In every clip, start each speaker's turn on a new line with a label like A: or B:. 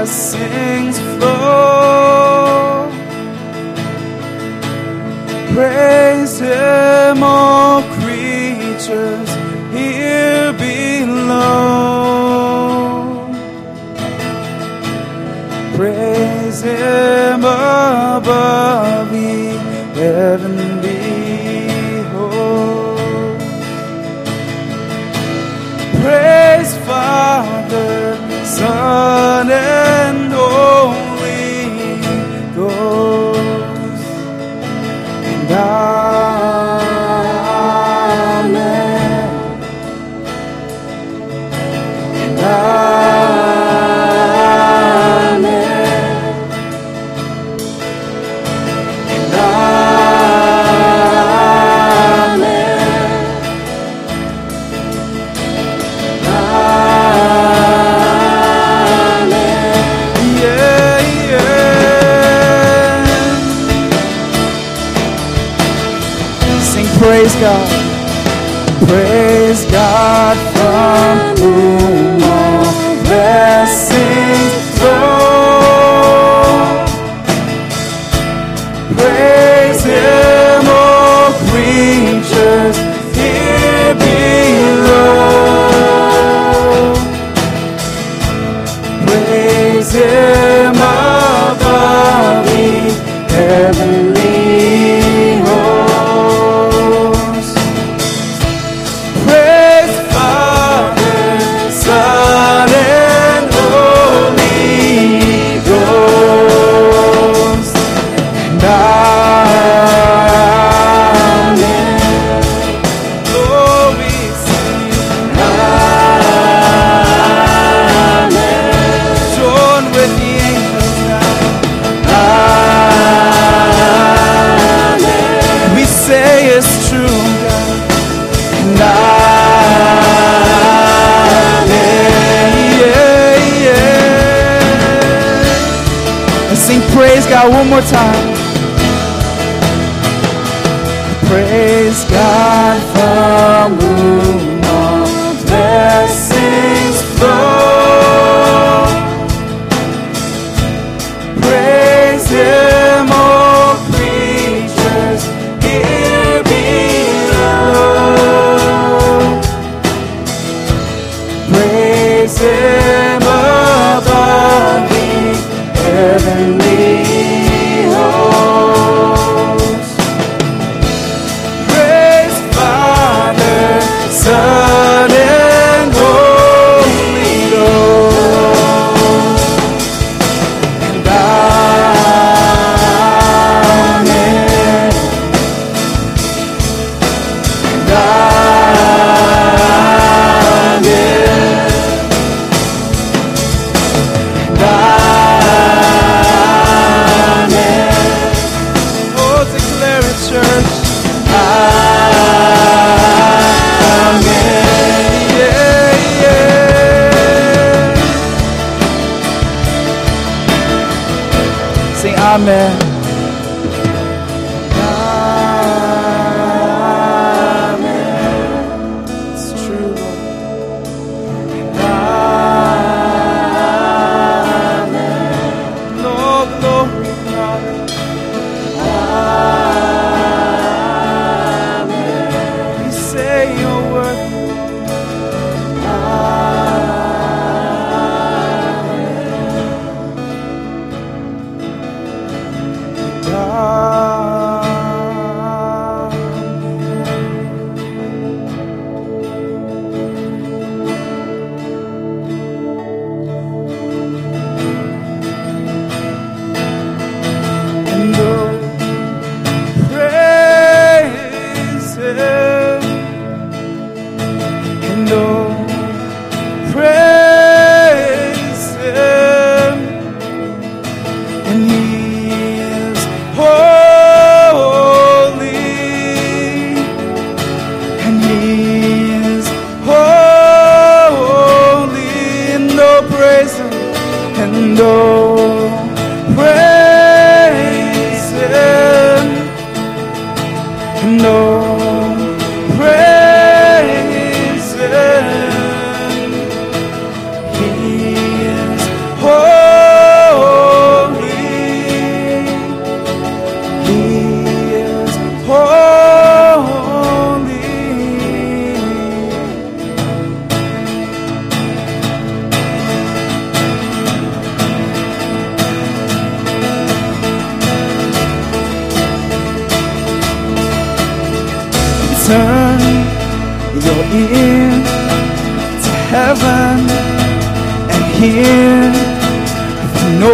A: blessings flow. Praise Him, all creatures here below. Praise Him above. Yeah.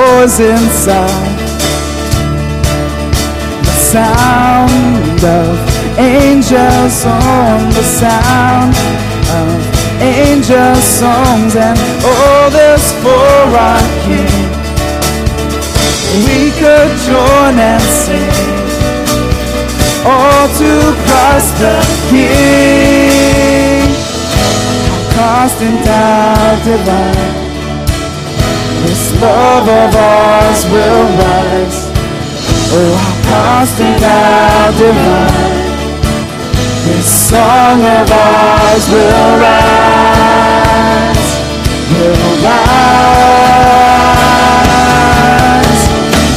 A: The inside. The sound of angels song, the sound of angel songs, and all this for our King. We could join and sing all to Christ the King. How constant our divine, this love of ours will rise. Oh, how constant our divine, this song of ours will rise, will rise.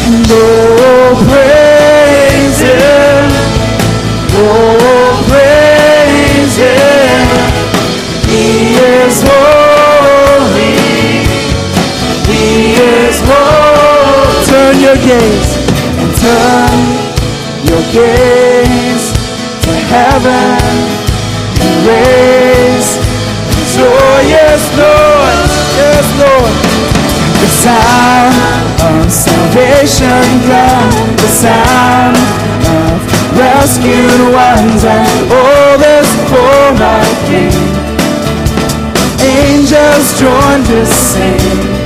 A: And oh, praise gaze and turn your gaze to heaven and raise joy. Yes, Lord. Yes, Lord. The sound of salvation come. The sound of rescued ones and all this for my King. Angels join to sing.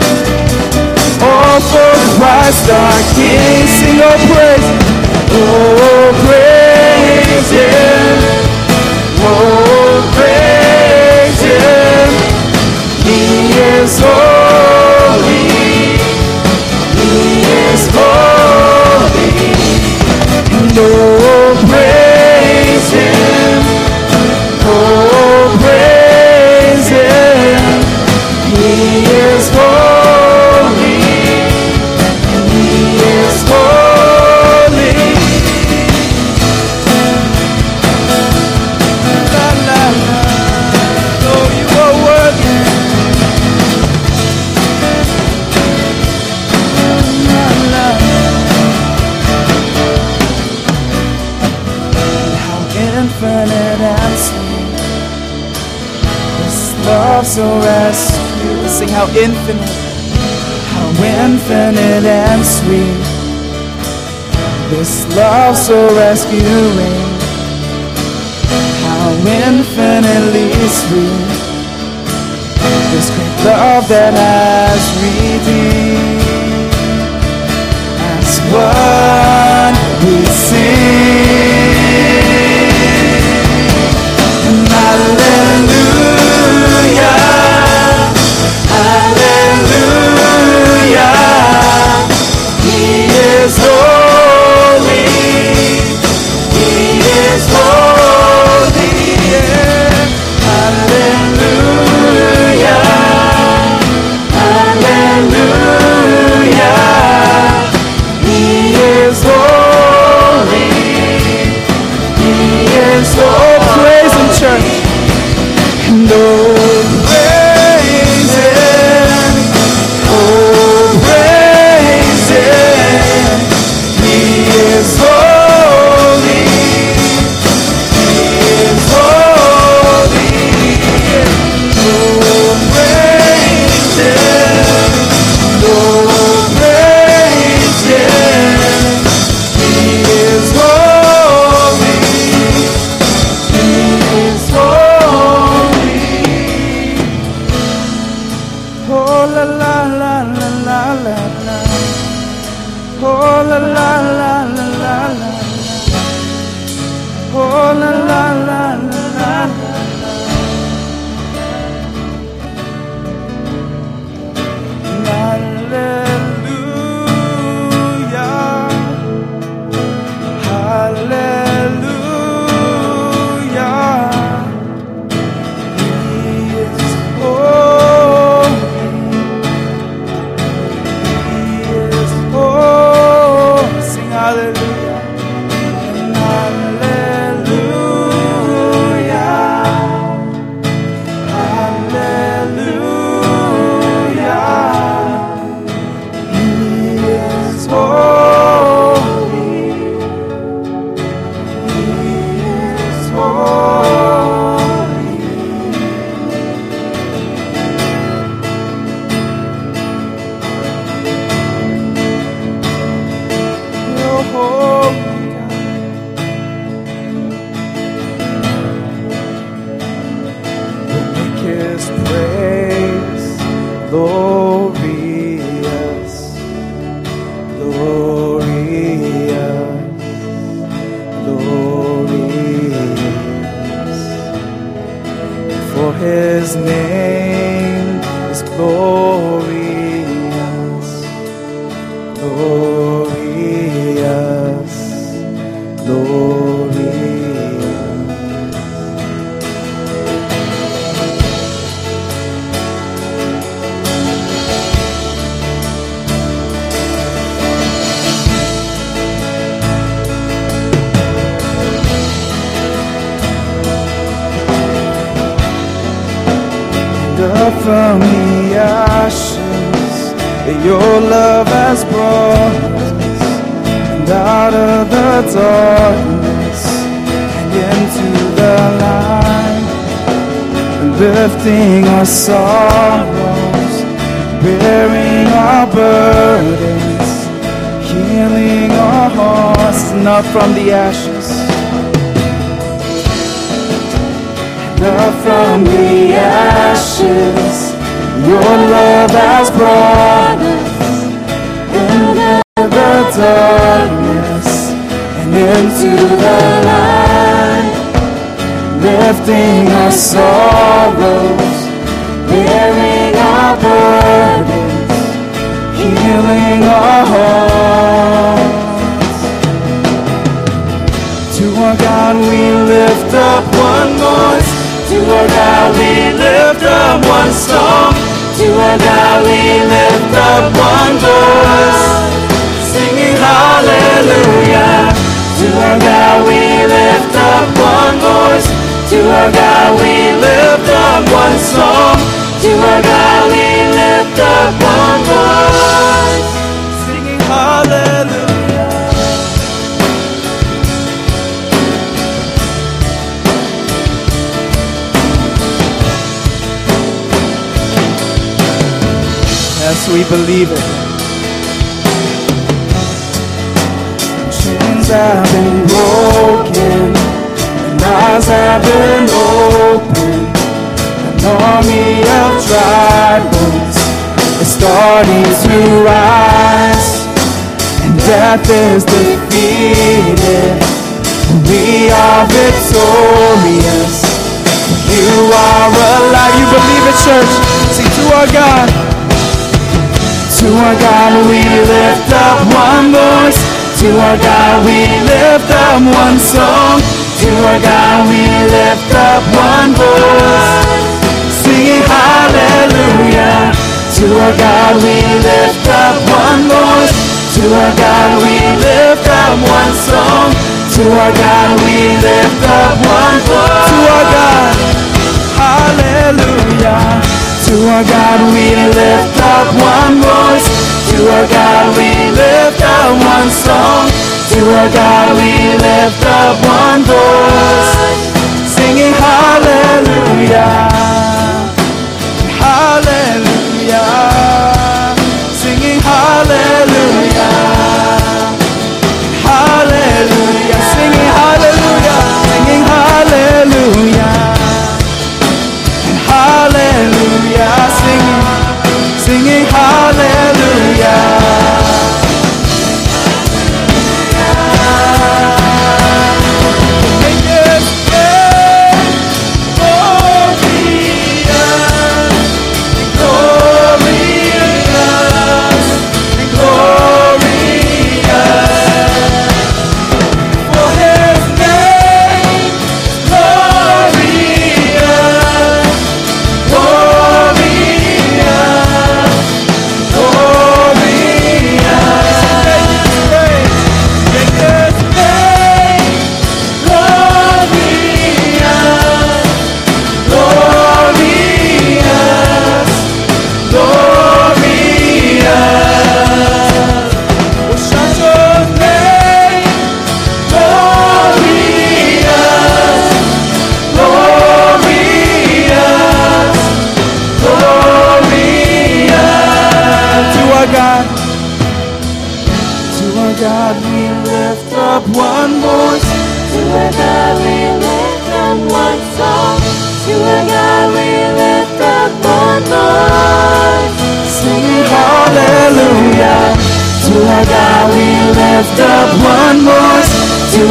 A: For Christ our King. Sing oh praise. Oh praise Him. Oh love so rescuing. The darkness and into the light, lifting our sorrows, bearing our burdens, healing our hearts, up from the ashes. up from the ashes. Your love has brought us out into the light, lifting our sorrows, bearing our burdens, healing our hearts. To our God we lift up one voice. To our God we lift up one song. To our God we lift up one voice. Singing hallelujah. To our God we lift up one voice. To our God we lift up one song. To our God we lift up one voice. Singing hallelujah. Yes, we believe it. Chains have been broken, and eyes have been opened. An army of bones is starting to rise, and death is defeated. We are victorious. You are alive. You believe it, church. Sing to our God. To our God we lift up one voice. To our God we lift up one song. To our God we lift up one voice. Singing hallelujah. To our God we lift up one voice. To our God we lift up one song. To our God we lift up one voice. To our God. Hallelujah. To our God we lift up one voice. To our God we lift up one song. To our God we lift up one voice. Singing hallelujah.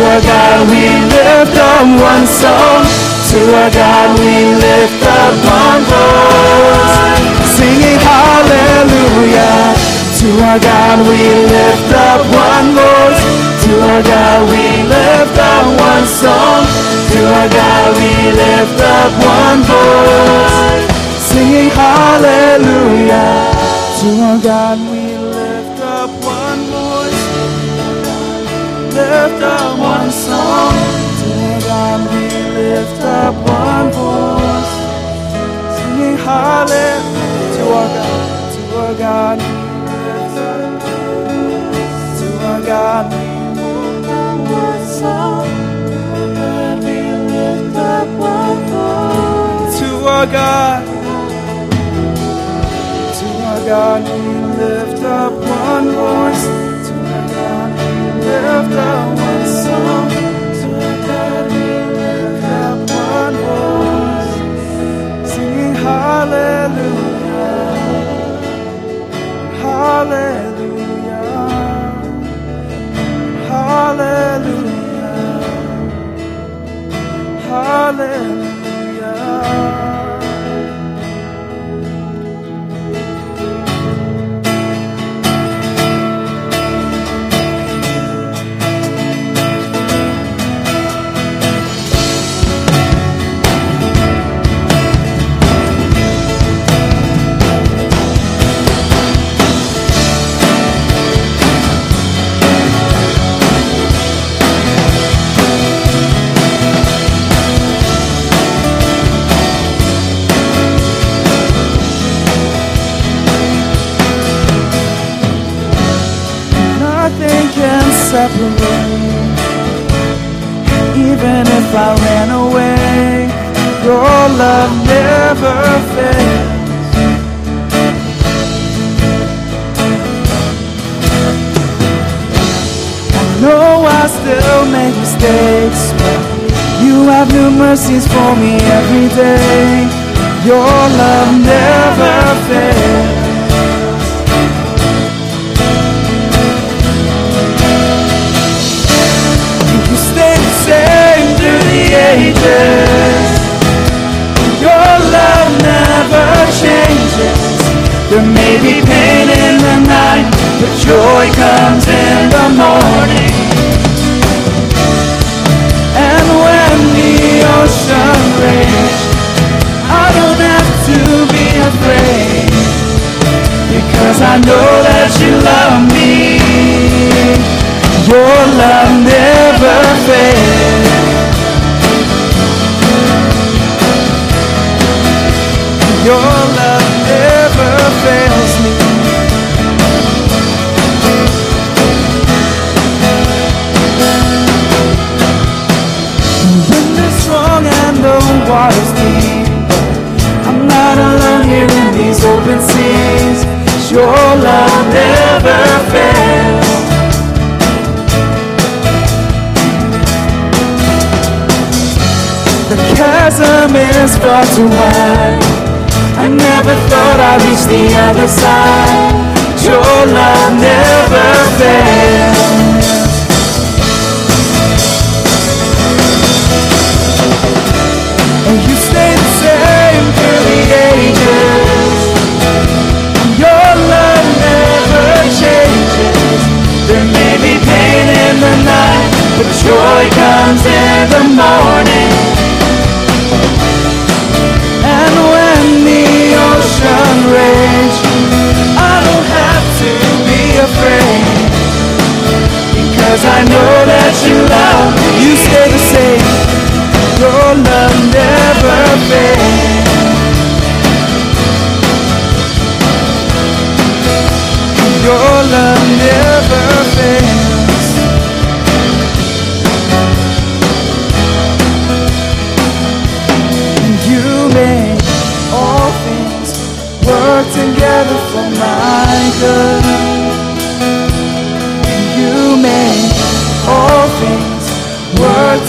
A: our God we lift up one
B: song. To our God we lift up one voice.
A: Singing hallelujah. To our God we lift up one voice. To our God we lift up one song. To our God we lift up one voice. Singing hallelujah. To our God we Lift up one song. To God we lift up one voice. Singing hallelujah. To our God, to our God. To our God we lift up one song.
B: We lift up one voice.
A: To our God. To our God we lift up one voice. Separate. Even if I ran away, your love never fails. I know I still make mistakes, but you have new mercies for me every day. Your love never fails. Ages. Your love never changes. There may be pain in the night, but joy comes in the morning. And when the ocean rages, I don't have to be afraid. Because I know that you love me. Your love far too wide. I never thought I'd reach the other side. Your love never fails.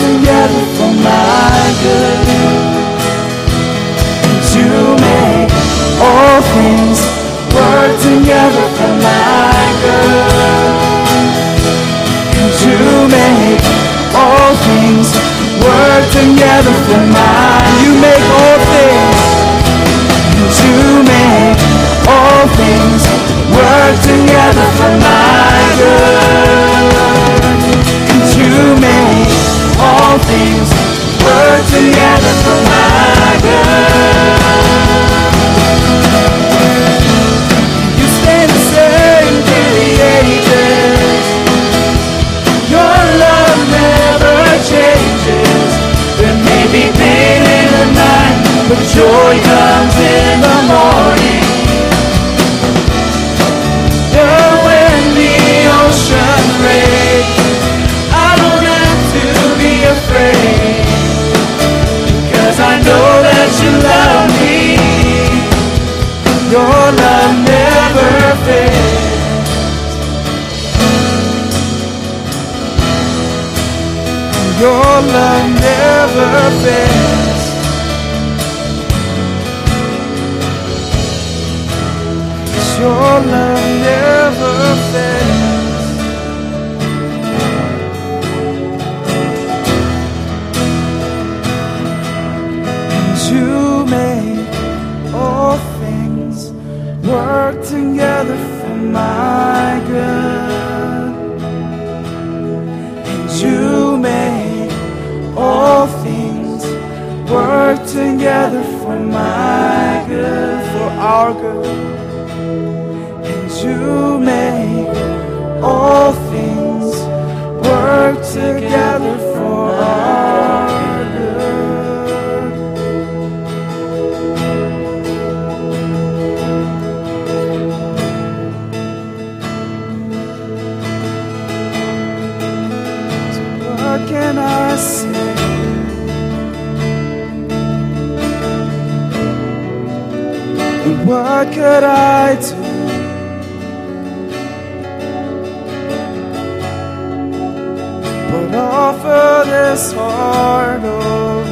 A: Together for my good. You make all things work together for my good. You make all things work together for my. Joy comes in the morning. When the ocean I don't have to be afraid. Cause I know that you love me. Your love never. Your love never fails. Together for my good, for our good. And you make all things work together for our good. So what can I say? What could I do? But offer this heart of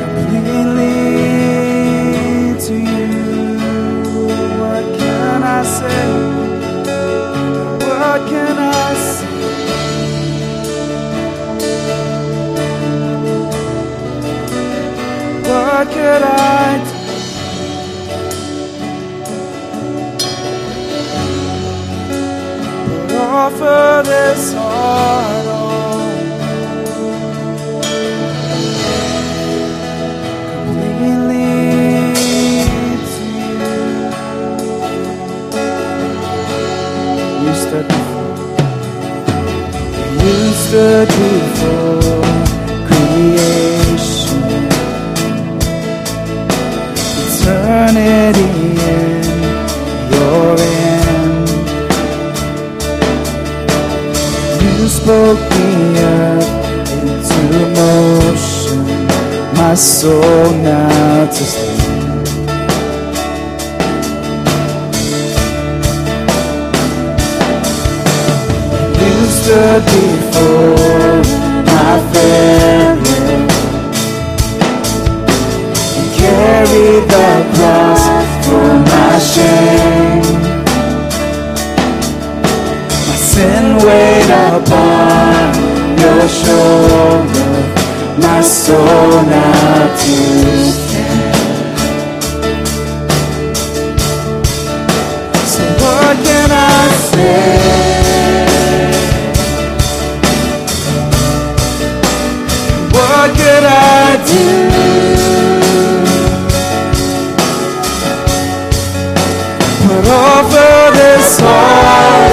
A: completely to you. What can I say? What can What my soul now to stand. You stood before my family. You carried the cross for my shame. My sin weighed upon your shoulder. My soul now But offer this heart,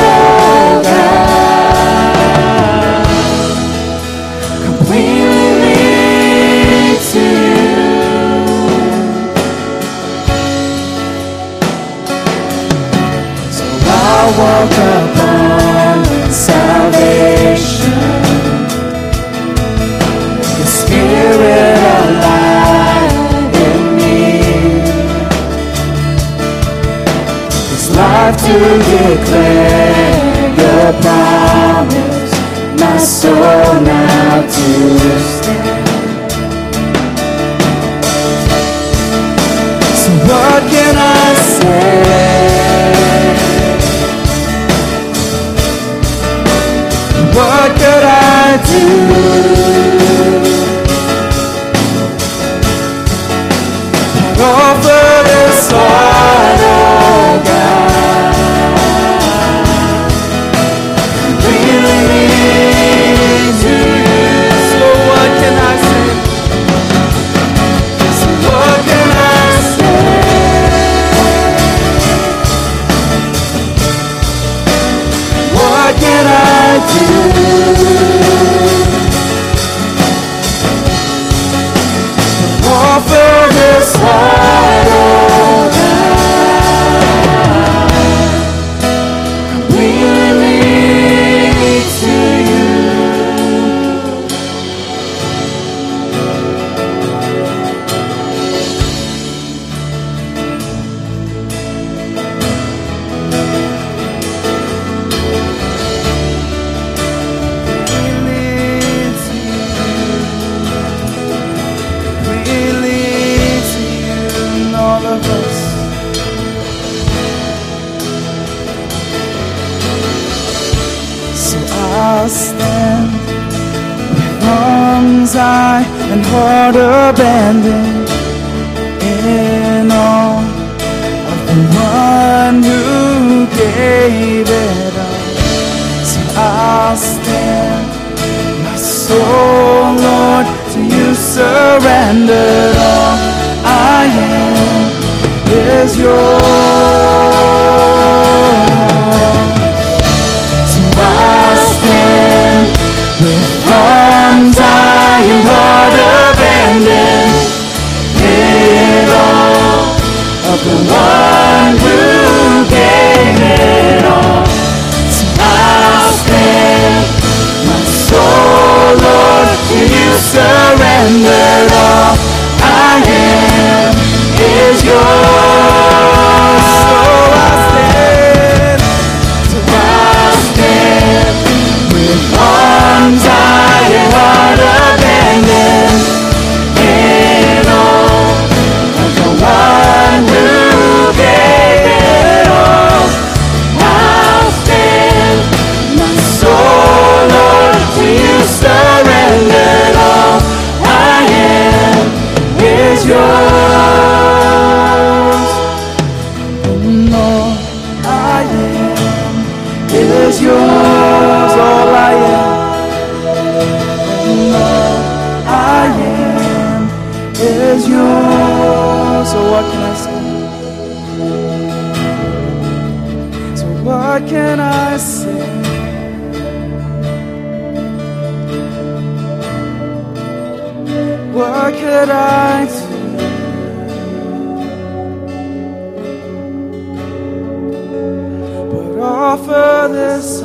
A: stand with arms high and heart abandoned in all of the one who gave it up. So I'll stand, my soul, Lord, to you surrendered all I am is yours. surrendered all I am is yours. light. But offer this